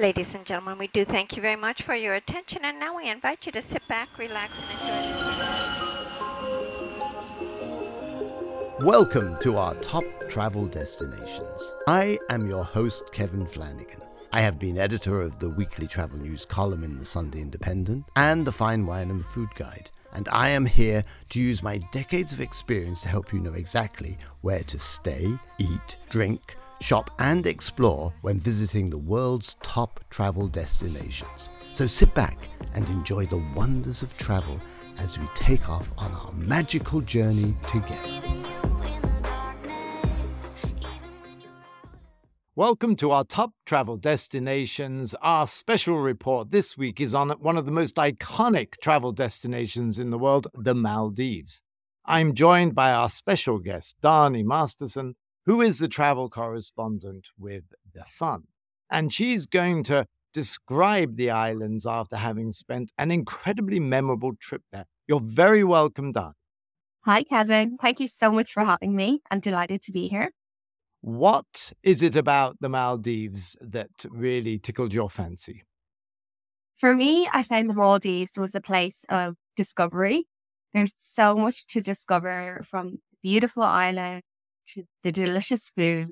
Ladies and gentlemen, we do thank you very much for your attention, and now we invite you to sit back, relax, and enjoy. Welcome to our top travel destinations. I am your host, Kevin Flanagan. I have been editor of the weekly travel news column in the Sunday Independent and the Fine Wine and Food Guide, and I am here to use my decades of experience to help you know exactly where to stay, eat, drink, shop, and explore when visiting the world's top travel destinations. So sit back and enjoy the wonders of travel as we take off on our magical journey together. Welcome to our top travel destinations. Our special report this week is on one of the most iconic travel destinations in the world, the Maldives. I'm joined by our special guest, Dani Masterson, who is the travel correspondent with The Sun. And she's going to describe the islands after having spent an incredibly memorable trip there. You're very welcome, Dan. Hi, Kevin. Thank you so much for having me. I'm delighted to be here. What is it about the Maldives that really tickled your fancy? For me, I found the Maldives was a place of discovery. There's so much to discover from beautiful island to the delicious food.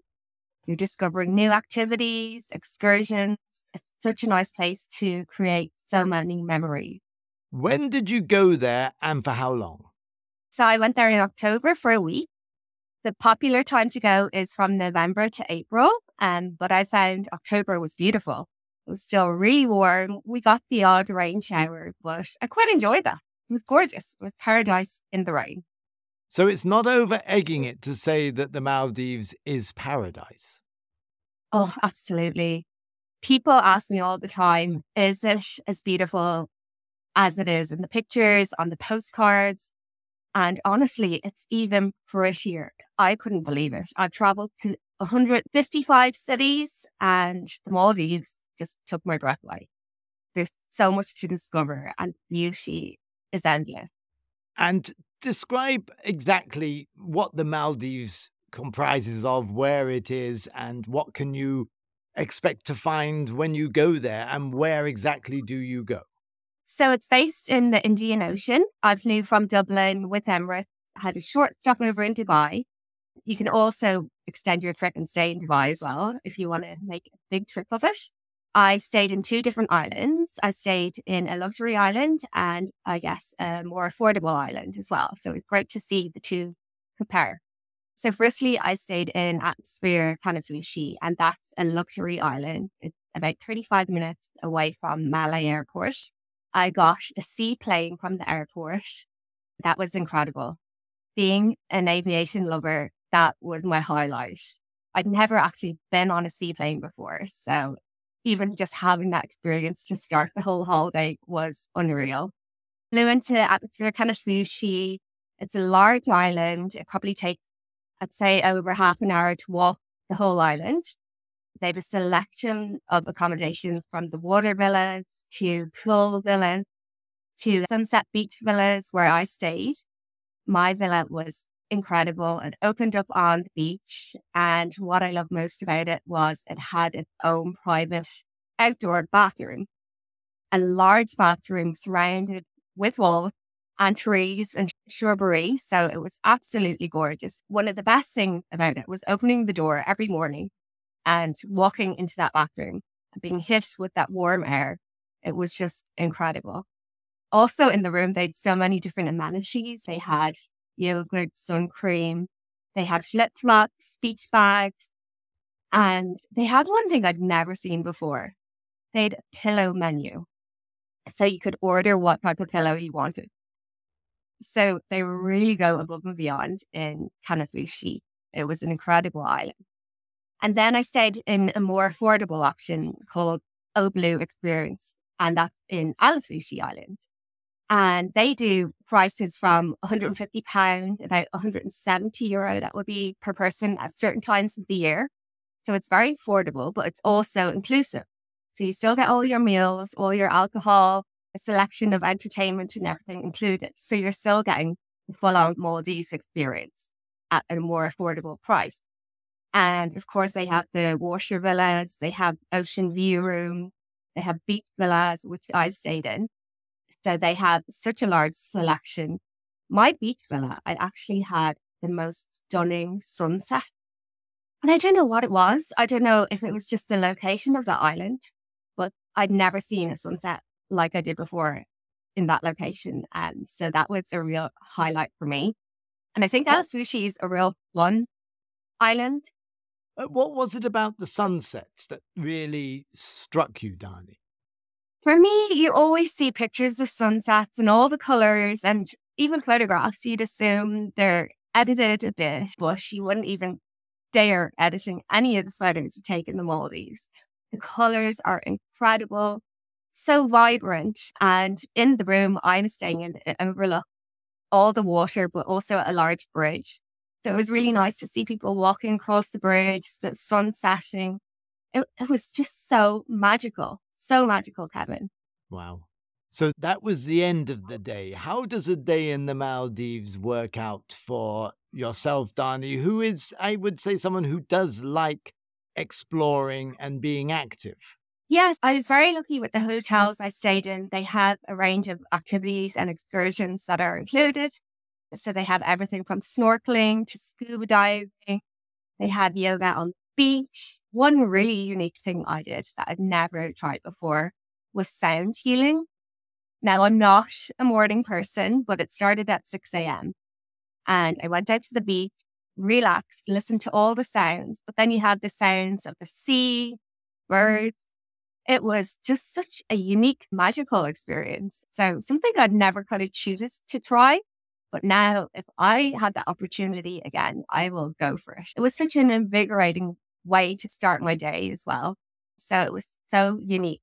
You're discovering new activities, excursions. It's such a nice place to create so many memories. When did you go there and for how long? So I went there in October for a week. The popular time to go is from November to April. Um, but I found October was beautiful. It was still really warm. We got the odd rain shower, but I quite enjoyed that. It was gorgeous. It was paradise in the rain. So it's not over egging it to say that the Maldives is paradise. Oh, absolutely. People ask me all the time, is it as beautiful as it is in the pictures, on the postcards? And honestly, it's even prettier. I couldn't believe it. I've traveled to 155 cities and the Maldives just took my breath away. There's so much to discover and beauty is endless. And describe exactly what the Maldives comprises of, where it is, and what can you expect to find when you go there, and where exactly do you go? So it's based in the Indian Ocean. I flew from Dublin with Emirates, had a short stopover in Dubai. You can also extend your trip and stay in Dubai as well if you want to make a big trip of it. I stayed in two different islands. I stayed in a luxury island and I guess a more affordable island as well. So it's great to see the two compare. So firstly, I stayed in Atmosphere Kanifushi and that's a luxury island. It's about 35 minutes away from Malé Airport. I got a seaplane from the airport. That was incredible. Being an aviation lover, that was my highlight. I'd never actually been on a seaplane before. So even just having that experience to start the whole holiday was unreal. Flew into Atmosphere Kanifushi. It's a large island. It probably takes, I'd say, over half an hour to walk the whole island. They have a selection of accommodations from the water villas to pool villas to sunset beach villas where I stayed. My villa was incredible. It opened up on the beach. And what I loved most about it was it had its own private outdoor bathroom, a large bathroom surrounded with walls and trees and shrubbery. So it was absolutely gorgeous. One of the best things about it was opening the door every morning and walking into that bathroom and being hit with that warm air. It was just incredible. Also in the room, they had so many different amenities. They had yogurt, sun cream. They had flip flops, beach bags. And they had one thing I'd never seen before. They had a pillow menu. So you could order what type of pillow you wanted. So they really go above and beyond in Kanifushi. It was an incredible island. And then I stayed in a more affordable option called Oblu Experience, and that's in Ailafushi Island. And they do prices from 150 mm-hmm. pound, about 170 euro. That would be per person at certain times of the year. So it's very affordable, but it's also inclusive. So you still get all your meals, all your alcohol, a selection of entertainment and everything included. So you're still getting the full on Maldives experience at a more affordable price. And of course, they have the washer villas, they have ocean view room, They have beach villas, which I stayed in. So they have such a large selection. My beach villa, I actually had the most stunning sunset. And I don't know what it was. I don't know if it was just the location of the island, but I'd never seen a sunset like I did before in that location. And so that was a real highlight for me. And I think Ailafushi is a real fun island. Uh, what was it about the sunsets that really struck you, Dani? For me, you always see pictures of sunsets and all the colors and even photographs. You'd assume they're edited a bit, but you wouldn't even dare editing any of the photos you take in the Maldives. The colors are incredible, so vibrant. And in the room I'm staying in, it all the water, but also a large bridge. So it was really nice to see people walking across the bridge, the sun setting. It, it was just so magical, so magical, Kevin. Wow. So that was the end of the day. How does a day in the Maldives work out for yourself, Dani, who is, I would say, someone who does like exploring and being active? Yes, I was very lucky with the hotels I stayed in. They have a range of activities and excursions that are included. So they had everything from snorkeling to scuba diving. They had yoga on the beach. One really unique thing I did that I'd never tried before was sound healing. Now, I'm not a morning person, but it started at 6 a.m. And I went out to the beach, relaxed, listened to all the sounds. But then you had the sounds of the sea, birds, it was just such a unique, magical experience. So something I'd never kind of choose to try. But now, if I had that opportunity again, I will go for it. It was such an invigorating way to start my mm-hmm. day as well. So it was so unique.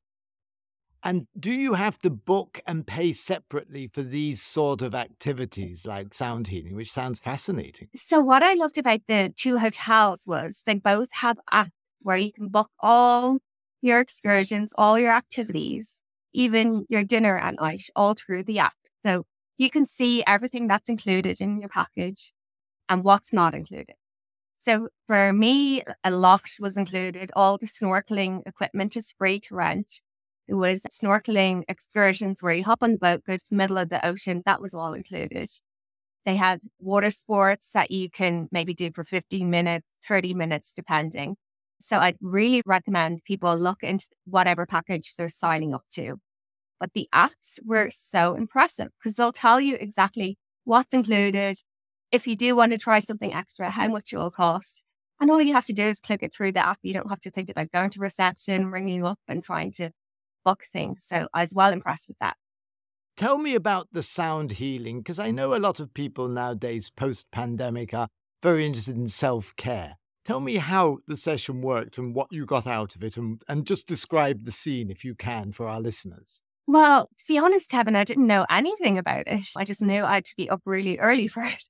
And do you have to book and pay separately for these sort of activities like sound healing, which sounds fascinating? So, what I loved about the two hotels was they both have apps where you can book all your excursions, all your activities, even your dinner at night, all through the app. So you can see everything that's included in your package and what's not included. So for me, a lot was included. All the snorkeling equipment is free to rent. There was snorkeling excursions where you hop on the boat, go to the middle of the ocean. That was all included. They had water sports that you can maybe do for 15 minutes, 30 minutes, depending. So I'd really recommend people look into whatever package they're signing up to. But the apps were so impressive because they'll tell you exactly what's included. If you do want to try something extra, how much it will cost. And all you have to do is click it through the app. You don't have to think about going to reception, ringing up and trying to book things. So I was well impressed with that. Tell me about the sound healing, because I know a lot of people nowadays, post pandemic, are very interested in self care. Tell me how the session worked and what you got out of it, and, and just describe the scene if you can for our listeners. Well, to be honest, Kevin, I didn't know anything about it. I just knew I had to be up really early for it.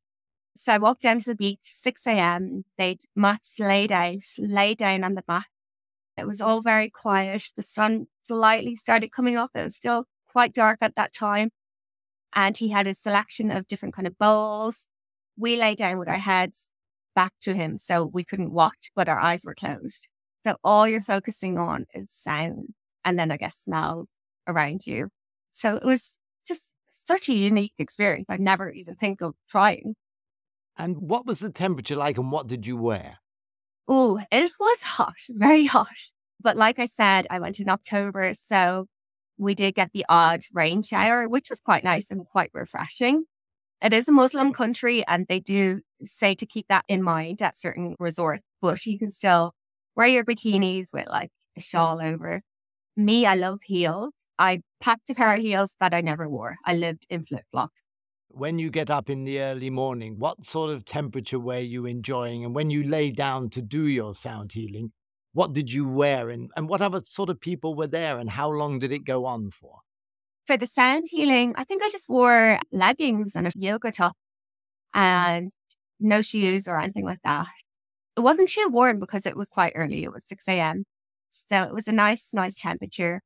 So I walked down to the beach, 6 a.m. They'd mats laid out, lay down on the mat. It was all very quiet. The sun slightly started coming up. It was still quite dark at that time. And he had a selection of different kind of bowls. We lay down with our heads back to him so we couldn't watch, but our eyes were closed. So all you're focusing on is sound and then I guess smells around you. So it was just such a unique experience. I'd never even think of trying. And what was the temperature like and what did you wear? Oh, it was hot, very hot. But like I said, I went in October. So we did get the odd rain shower, which was quite nice and quite refreshing. It is a Muslim country and they do say to keep that in mind at certain resorts, but you can still wear your bikinis with like a shawl over. Me, I love heels. I packed a pair of heels that I never wore. I lived in flip flops. When you get up in the early morning, what sort of temperature were you enjoying? And when you lay down to do your sound healing, what did you wear? And, and what other sort of people were there? And how long did it go on for? For the sound healing, I think I just wore leggings and a yoga top and no shoes or anything like that. It wasn't too warm because it was quite early. It was 6 a.m. So it was a nice, nice temperature.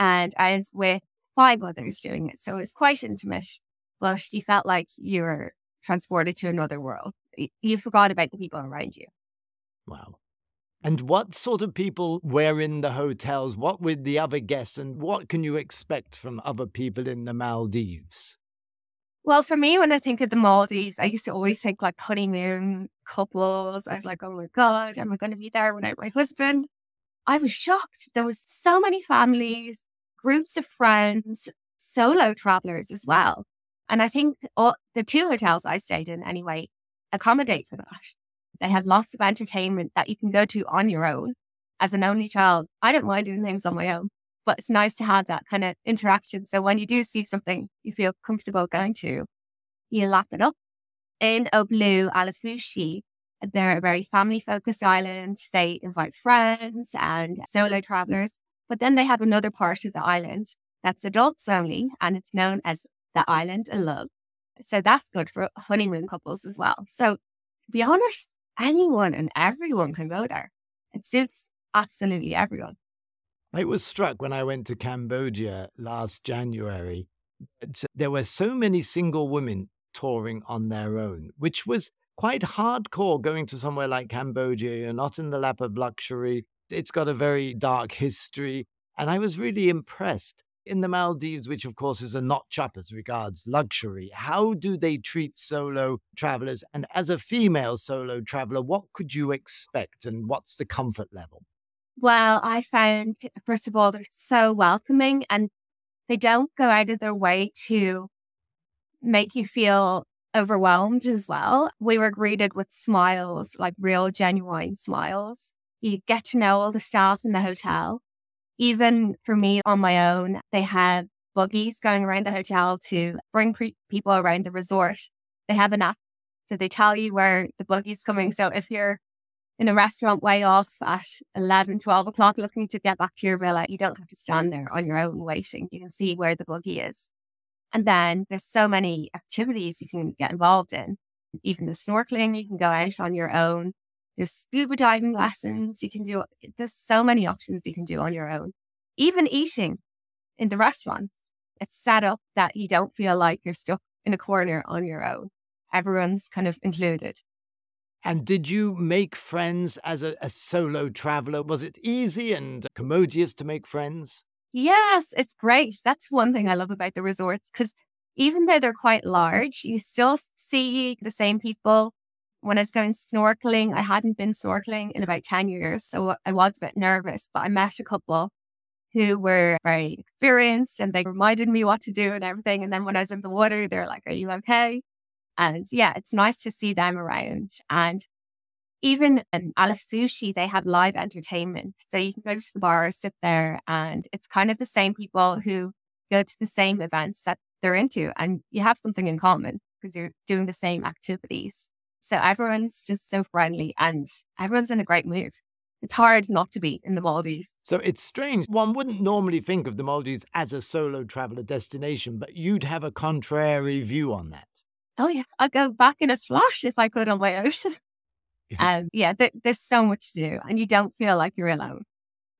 And I was with five others doing it. So it was quite intimate, but she felt like you were transported to another world. You forgot about the people around you. Wow. And what sort of people were in the hotels? What were the other guests? And what can you expect from other people in the Maldives? Well, for me, when I think of the Maldives, I used to always think like honeymoon couples. I was like, oh my God, am I going to be there without my husband? I was shocked. There was so many families, groups of friends, solo travelers as well. And I think all the two hotels I stayed in anyway accommodate for that. They have lots of entertainment that you can go to on your own. As an only child, I don't mind doing things on my own, but it's nice to have that kind of interaction. So when you do see something you feel comfortable going to, you lap it up. In Oblu, Ailafushi, they're a very family focused island. They invite friends and solo travelers, but then they have another part of the island that's adults only, and it's known as the island of love. So that's good for honeymoon couples as well. So to be honest, anyone and everyone can go there. It suits absolutely everyone. I was struck when I went to Cambodia last January. There were so many single women touring on their own, which was quite hardcore going to somewhere like Cambodia. You're not in the lap of luxury. It's got a very dark history. And I was really impressed in the Maldives, which of course is a notch up as regards luxury, how do they treat solo travelers? And as a female solo traveler, what could you expect and what's the comfort level? Well, I found, first of all, they're so welcoming and they don't go out of their way to make you feel overwhelmed as well. We were greeted with smiles, like real, genuine smiles. You get to know all the staff in the hotel even for me on my own, they have buggies going around the hotel to bring pre- people around the resort. They have an app. So they tell you where the buggy's coming. So if you're in a restaurant way off at 11, 12 o'clock looking to get back to your villa, you don't have to stand there on your own waiting. You can see where the buggy is. And then there's so many activities you can get involved in. Even the snorkeling, you can go out on your own. There's scuba diving lessons you can do. There's so many options you can do on your own. Even eating in the restaurants, it's set up that you don't feel like you're stuck in a corner on your own. Everyone's kind of included. And did you make friends as a, a solo traveler? Was it easy and commodious to make friends? Yes, it's great. That's one thing I love about the resorts because even though they're quite large, you still see the same people when I was going snorkeling, I hadn't been snorkeling in about 10 years. So I was a bit nervous, but I met a couple who were very experienced and they reminded me what to do and everything. And then when I was in the water, they're like, Are you okay? And yeah, it's nice to see them around. And even um, in Ailafushi, they have live entertainment. So you can go to the bar, sit there, and it's kind of the same people who go to the same events that they're into. And you have something in common because you're doing the same activities. So everyone's just so friendly and everyone's in a great mood. It's hard not to be in the Maldives. So it's strange. One wouldn't normally think of the Maldives as a solo traveler destination, but you'd have a contrary view on that. Oh, yeah. I'd go back in a flash if I could on my own. And um, yeah, th- there's so much to do, and you don't feel like you're alone.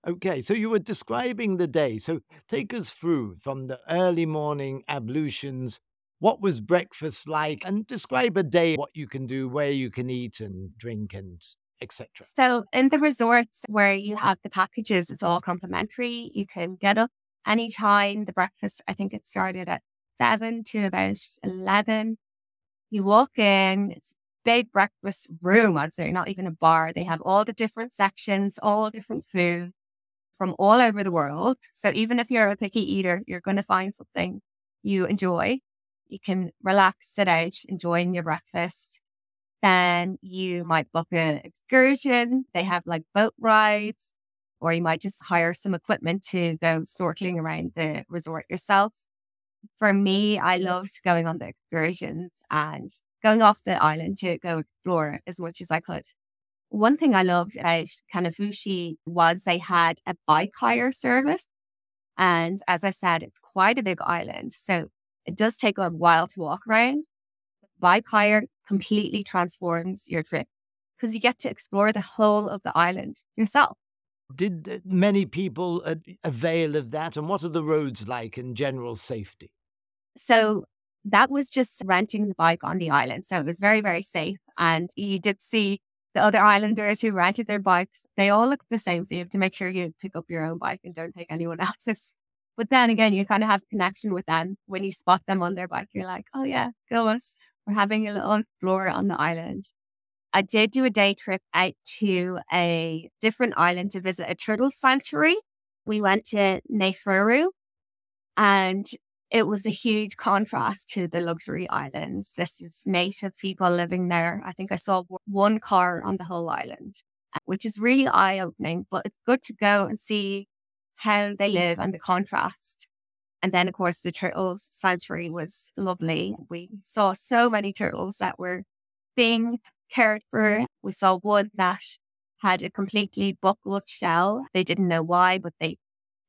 Okay, so you were describing the day. So take us through from the early morning ablutions what was breakfast like? And describe a day, what you can do, where you can eat and drink and etc. So in the resorts where you have the packages, it's all complimentary. You can get up anytime. The breakfast, I think it started at seven to about 11. You walk in, it's big breakfast room, I'd say, not even a bar. They have all the different sections, all different food from all over the world. So even if you're a picky eater, you're going to find something you enjoy. You can relax, sit out, enjoying your breakfast. Then you might book an excursion. They have like boat rides, or you might just hire some equipment to go snorkeling around the resort yourself. For me, I loved going on the excursions and going off the island to go explore as much as I could. One thing I loved about Kanifushi was they had a bike hire service. And as I said, it's quite a big island. So it does take a while to walk around. Bike hire completely transforms your trip because you get to explore the whole of the island yourself. Did many people uh, avail of that? And what are the roads like in general safety? So that was just renting the bike on the island. So it was very, very safe. And you did see the other islanders who rented their bikes, they all look the same. So you have to make sure you pick up your own bike and don't take anyone else's. But then again, you kind of have connection with them when you spot them on their bike. You're like, oh yeah, go us. We're having a little explore on the island. I did do a day trip out to a different island to visit a turtle sanctuary. We went to Naifaru and it was a huge contrast to the luxury islands. This is native people living there. I think I saw one car on the whole island, which is really eye opening, but it's good to go and see how they live and the contrast. And then, of course, the turtle sanctuary was lovely. We saw so many turtles that were being cared for. We saw one that had a completely buckled shell. They didn't know why, but they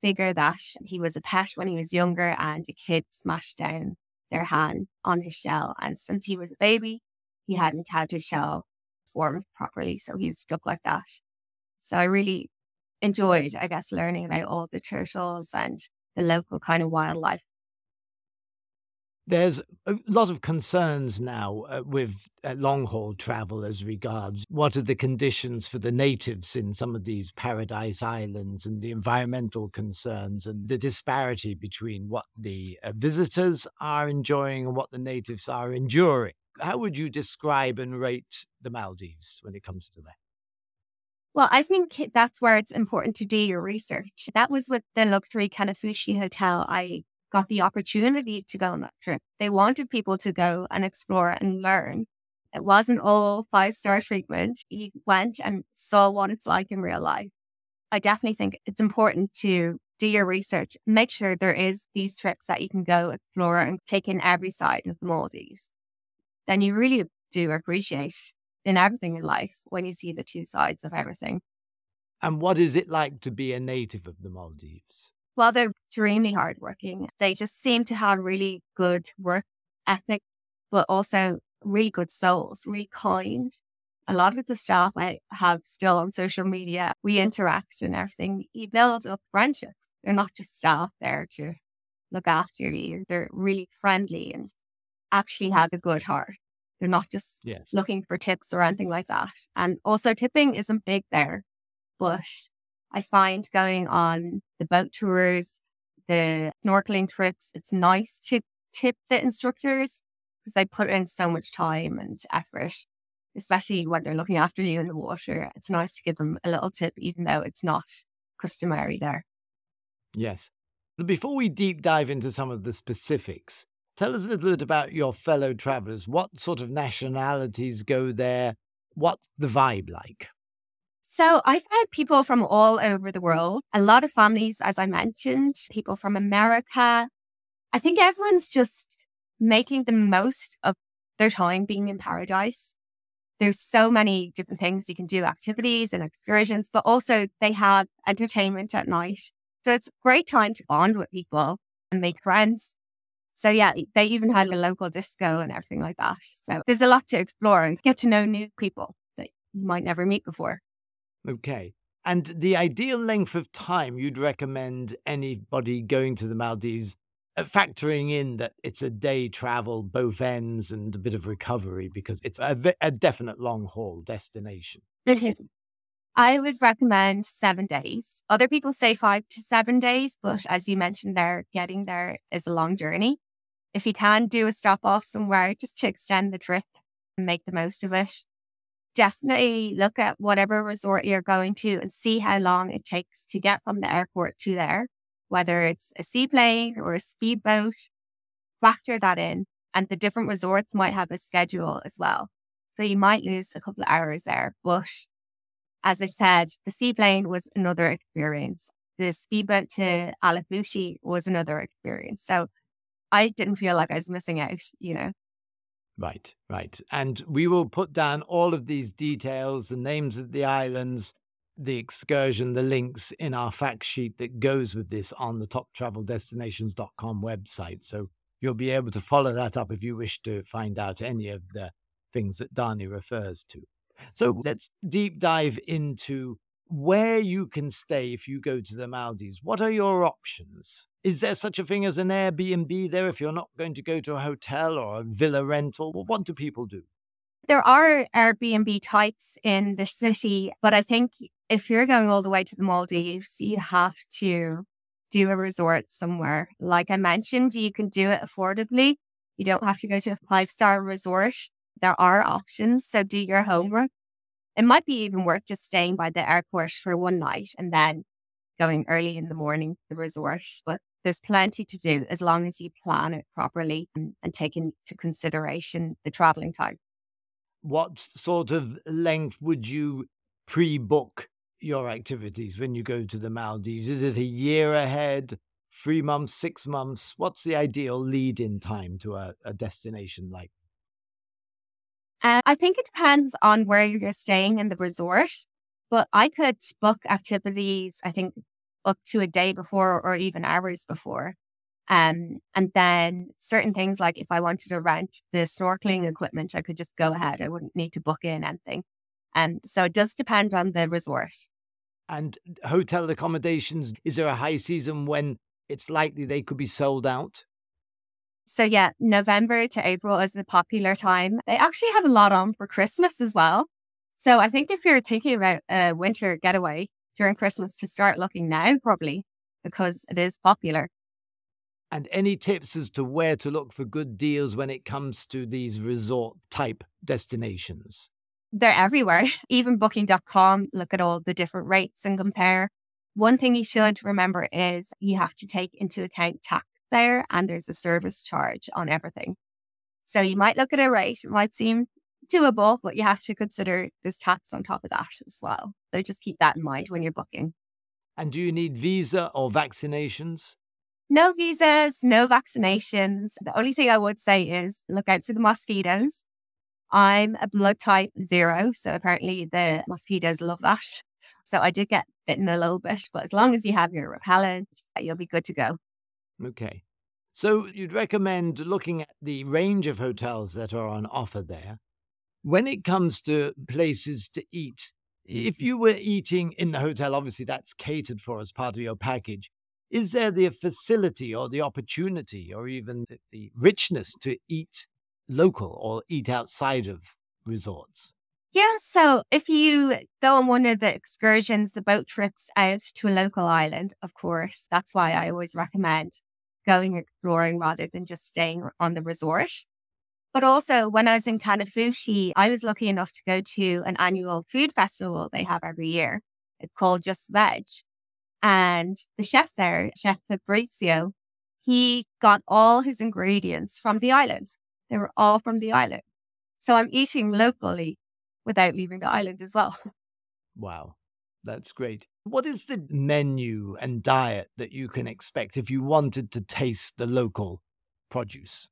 figure that he was a pet when he was younger and a kid smashed down their hand on his shell. And since he was a baby, he hadn't had his shell formed properly. So he's stuck like that. So I really enjoyed, I guess, learning about all the turtles and the local kind of wildlife there's a lot of concerns now uh, with uh, long haul travel as regards what are the conditions for the natives in some of these paradise islands and the environmental concerns and the disparity between what the uh, visitors are enjoying and what the natives are enduring. How would you describe and rate the Maldives when it comes to that? Well, I think that's where it's important to do your research. That was with the luxury Kanifushi hotel I got the opportunity to go on that trip. They wanted people to go and explore and learn. It wasn't all five star treatment. You went and saw what it's like in real life. I definitely think it's important to do your research, make sure there is these trips that you can go explore and take in every side of the Maldives. Then you really do appreciate in everything in life when you see the two sides of everything. And what is it like to be a native of the Maldives? Well, they're extremely hardworking. They just seem to have really good work ethic, but also really good souls, really kind. A lot of the staff I have still on social media, we interact and everything. You build up friendships. They're not just staff there to look after you. They're really friendly and actually have a good heart. They're not just yes. looking for tips or anything like that. And also tipping isn't big there, but I find going on the boat tours, the snorkeling trips, it's nice to tip the instructors because they put in so much time and effort, especially when they're looking after you in the water. It's nice to give them a little tip, even though it's not customary there. Yes. Before we deep dive into some of the specifics, tell us a little bit about your fellow travelers. What sort of nationalities go there? What's the vibe like? So I've had people from all over the world, a lot of families, as I mentioned, people from America. I think everyone's just making the most of their time being in paradise. There's so many different things you can do, activities and excursions, but also they have entertainment at night. So it's a great time to bond with people and make friends. So yeah, they even had a local disco and everything like that. So there's a lot to explore and get to know new people that you might never meet before. Okay. And the ideal length of time you'd recommend anybody going to the Maldives, uh, factoring in that it's a day travel, both ends, and a bit of recovery because it's a, a definite long haul destination? I would recommend seven days. Other people say five to seven days, but as you mentioned there, getting there is a long journey. If you can do a stop off somewhere just to extend the trip and make the most of it, definitely look at whatever resort you're going to and see how long it takes to get from the airport to there, whether it's a seaplane or a speedboat. Factor that in. And the different resorts might have a schedule as well. So you might lose a couple of hours there. But as I said, the seaplane was another experience. The speedboat to Ailafushi was another experience. So I didn't feel like I was missing out, you know. Right, right. And we will put down all of these details, the names of the islands, the excursion, the links in our fact sheet that goes with this on the toptraveldestinations.com website. So you'll be able to follow that up if you wish to find out any of the things that Dani refers to. So let's deep dive into where you can stay if you go to the Maldives. What are your options? Is there such a thing as an Airbnb there if you're not going to go to a hotel or a villa rental? What do people do? There are Airbnb types in the city, but I think if you're going all the way to the Maldives, you have to do a resort somewhere. Like I mentioned, you can do it affordably. You don't have to go to a five star resort. There are options. So do your homework. It might be even worth just staying by the airport for one night and then going early in the morning to the resort. But there's plenty to do as long as you plan it properly and, and take into consideration the traveling time. What sort of length would you pre book your activities when you go to the Maldives? Is it a year ahead, three months, six months? What's the ideal lead in time to a, a destination like? Uh, I think it depends on where you're staying in the resort, but I could book activities, I think, up to a day before or even hours before. Um, and then certain things like if I wanted to rent the snorkeling equipment, I could just go ahead. I wouldn't need to book in anything. And um, so it does depend on the resort. And hotel accommodations, is there a high season when it's likely they could be sold out? So yeah, November to April is a popular time. They actually have a lot on for Christmas as well. So I think if you're thinking about a winter getaway during Christmas to start looking now, probably because it is popular. And any tips as to where to look for good deals when it comes to these resort type destinations? They're everywhere. Even booking.com, look at all the different rates and compare. One thing you should remember is you have to take into account tax there and there's a service charge on everything. So you might look at a rate, it might seem doable, but you have to consider there's tax on top of that as well. So just keep that in mind when you're booking. And do you need visa or vaccinations? No visas, no vaccinations. The only thing I would say is look out for the mosquitoes. I'm a blood type zero, so apparently the mosquitoes love that. So I did get bitten a little bit, but as long as you have your repellent, you'll be good to go. Okay. So you'd recommend looking at the range of hotels that are on offer there. When it comes to places to eat, if you were eating in the hotel, obviously that's catered for as part of your package. Is there the facility or the opportunity or even the richness to eat local or eat outside of resorts? Yeah, so if you go on one of the excursions, the boat trips out to a local island, of course, that's why I always recommend going exploring rather than just staying on the resort. But also, when I was in Kanifushi, I was lucky enough to go to an annual food festival they have every year. It's called Just Veg. And the chef there, Chef Fabrizio, he got all his ingredients from the island. They were all from the island. So I'm eating locally without leaving the island as well. Wow. That's great. What is the menu and diet that you can expect if you wanted to taste the local produce?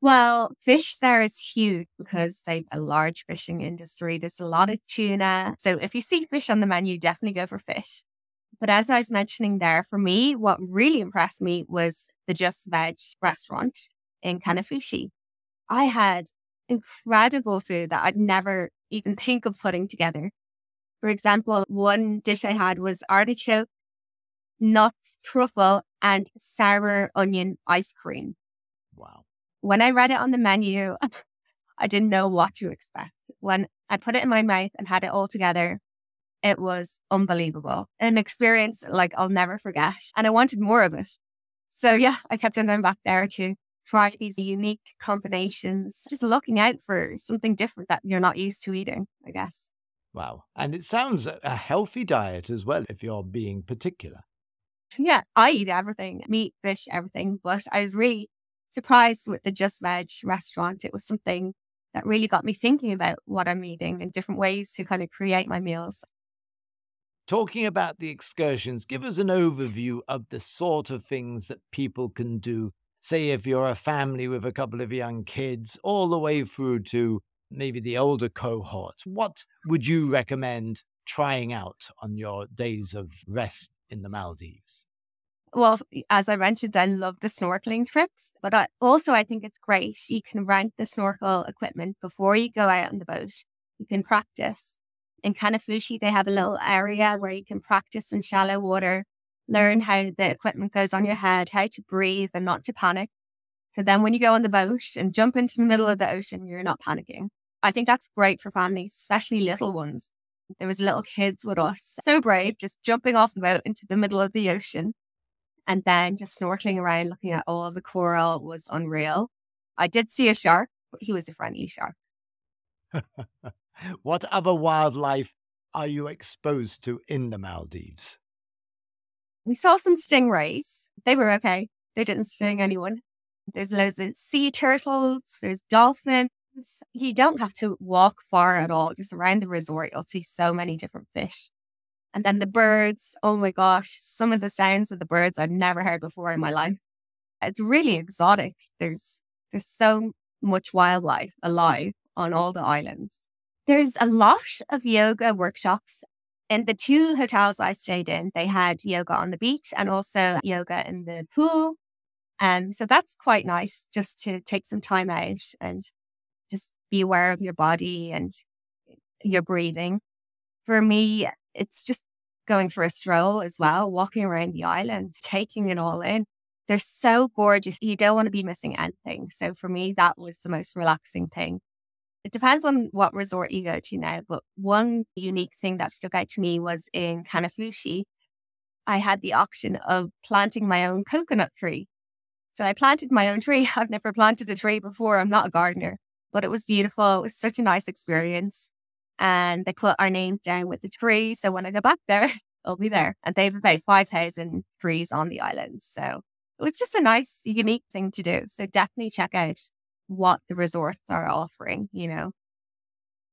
Well, fish there is huge because they've a large fishing industry. There's a lot of tuna. So if you see fish on the menu, definitely go for fish. But as I was mentioning there, for me, what really impressed me was the Just Veg restaurant in Kanifushi. I had incredible food that I'd never even think of putting together. For example, one dish I had was artichoke, nuts, truffle, and sour onion ice cream. Wow. When I read it on the menu, I didn't know what to expect. When I put it in my mouth and had it all together, it was unbelievable. An experience like I'll never forget. And I wanted more of it. So yeah, I kept on going back there to try these unique combinations, just looking out for something different that you're not used to eating, I guess. Wow. And it sounds a healthy diet as well, if you're being particular. Yeah, I eat everything meat, fish, everything. But I was really surprised with the Just Veg restaurant. It was something that really got me thinking about what I'm eating and different ways to kind of create my meals. Talking about the excursions, give us an overview of the sort of things that people can do. Say, if you're a family with a couple of young kids, all the way through to maybe the older cohort, what would you recommend trying out on your days of rest in the Maldives? Well, as I mentioned, I love the snorkeling trips, but I, also I think it's great. You can rent the snorkel equipment before you go out on the boat. You can practice. In Kanifushi, they have a little area where you can practice in shallow water, learn how the equipment goes on your head, how to breathe and not to panic. So then when you go on the boat and jump into the middle of the ocean, you're not panicking. I think that's great for families, especially little ones. There was little kids with us, so brave, just jumping off the boat into the middle of the ocean and then just snorkeling around looking at all the coral was unreal. I did see a shark, but he was a friendly shark. what other wildlife are you exposed to in the Maldives? We saw some stingrays. They were okay. They didn't sting anyone. There's loads of sea turtles, there's dolphins. You don't have to walk far at all. Just around the resort, you'll see so many different fish. And then the birds, oh my gosh, some of the sounds of the birds I've never heard before in my life. It's really exotic. There's there's so much wildlife alive on all the islands. There's a lot of yoga workshops. In the two hotels I stayed in, they had yoga on the beach and also yoga in the pool. And um, so that's quite nice just to take some time out and just be aware of your body and your breathing. For me, it's just going for a stroll as well, walking around the island, taking it all in. They're so gorgeous. You don't want to be missing anything. So for me, that was the most relaxing thing. It depends on what resort you go to now, but one unique thing that stuck out to me was in Kanifushi. I had the option of planting my own coconut tree. So I planted my own tree. I've never planted a tree before. I'm not a gardener, but it was beautiful. It was such a nice experience and they put our names down with the tree. So when I go back there, I'll be there. And they have about 5,000 trees on the island. So it was just a nice, unique thing to do. So definitely check out what the resorts are offering, you know.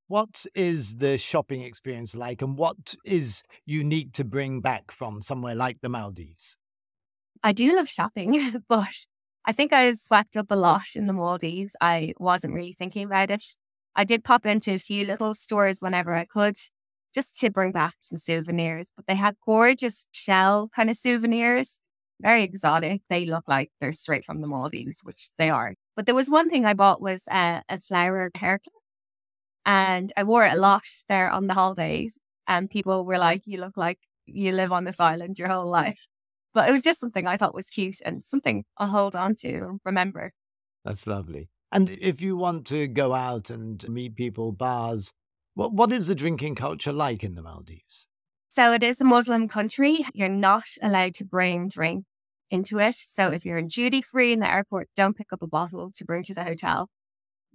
What is the shopping experience like and what is unique to bring back from somewhere like the Maldives? I do love shopping, but I think I was swept up a lot in the Maldives. I wasn't really thinking about it. I did pop into a few little stores whenever I could just to bring back some souvenirs, but they had gorgeous shell kind of souvenirs, very exotic. They look like they're straight from the Maldives, which they are. But there was one thing I bought was a, a flower hairclip and I wore it a lot there on the holidays. And people were like, you look like you live on this island your whole life. But it was just something I thought was cute and something I'll hold on to and remember. That's lovely. And if you want to go out and meet people, bars, what, what is the drinking culture like in the Maldives? So it is a Muslim country. You're not allowed to bring drink into it. So if you're in duty free in the airport, don't pick up a bottle to bring to the hotel.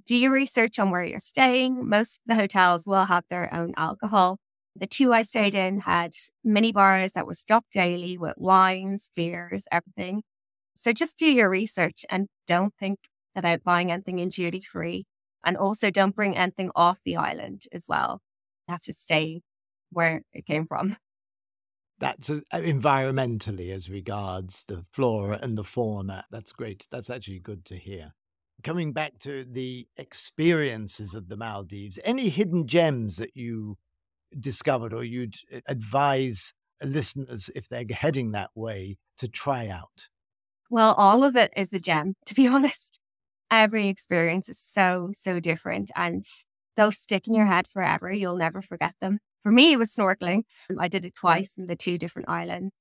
Do your research on where you're staying. Most of the hotels will have their own alcohol. The two I stayed in had mini bars that were stocked daily with wines, beers, everything. So just do your research and don't think about buying anything in duty free. And also don't bring anything off the island as well. It has to stay where it came from. That's uh, environmentally as regards the flora and the fauna. That's great. That's actually good to hear. Coming back to the experiences of the Maldives, any hidden gems that you discovered or you'd advise listeners if they're heading that way to try out? Well, all of it is a gem, to be honest every experience is so, so different and they'll stick in your head forever. You'll never forget them. For me, it was snorkeling. I did it twice in the two different islands.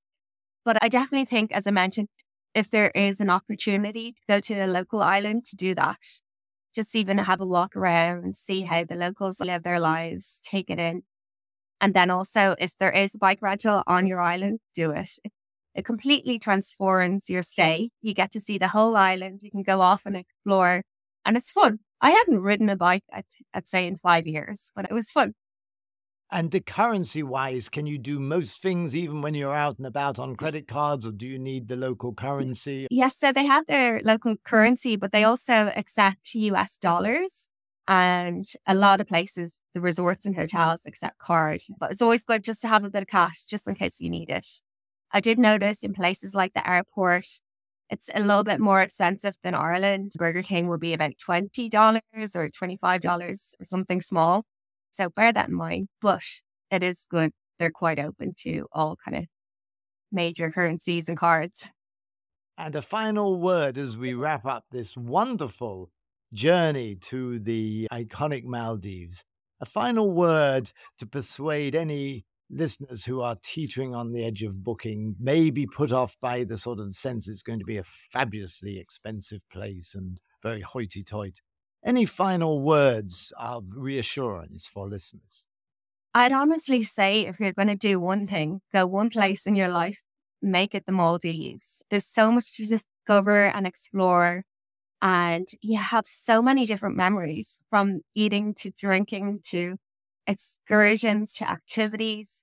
But I definitely think, as I mentioned, if there is an opportunity to go to a local island to do that, just even have a walk around, see how the locals live their lives, take it in. And then also, if there is a bike rental on your island, do it. It completely transforms your stay. You get to see the whole island. You can go off and explore, and it's fun. I hadn't ridden a bike, I'd, I'd say, in five years, but it was fun. And the currency wise, can you do most things even when you're out and about on credit cards, or do you need the local currency? Yes, so they have their local currency, but they also accept US dollars. And a lot of places, the resorts and hotels accept card. But it's always good just to have a bit of cash just in case you need it. I did notice in places like the airport, it's a little bit more expensive than Ireland. Burger King will be about $20 or $25 or something small. So bear that in mind. But it is good. They're quite open to all kind of major currencies and cards. And a final word as we wrap up this wonderful journey to the iconic Maldives. A final word to persuade any listeners who are teetering on the edge of booking may be put off by the sort of sense it's going to be a fabulously expensive place and very hoity toity. Any final words of reassurance for listeners? I'd honestly say if you're going to do one thing, go one place in your life, make it the Maldives. There's so much to discover and explore. And you have so many different memories from eating to drinking to excursions to activities.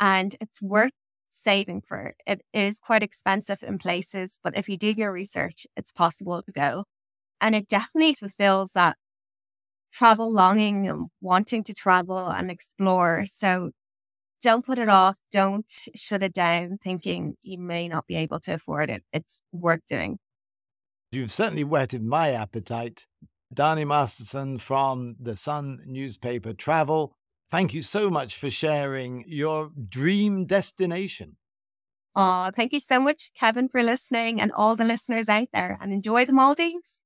And it's worth saving for. It is quite expensive in places, but if you do your research, it's possible to go. And it definitely fulfills that travel longing and wanting to travel and explore. So don't put it off. Don't shut it down thinking you may not be able to afford it. It's worth doing. You've certainly whetted my appetite. Dani Masterson from the Sun newspaper Travel. Thank you so much for sharing your dream destination. Oh, thank you so much, Kevin, for listening and all the listeners out there and enjoy the Maldives.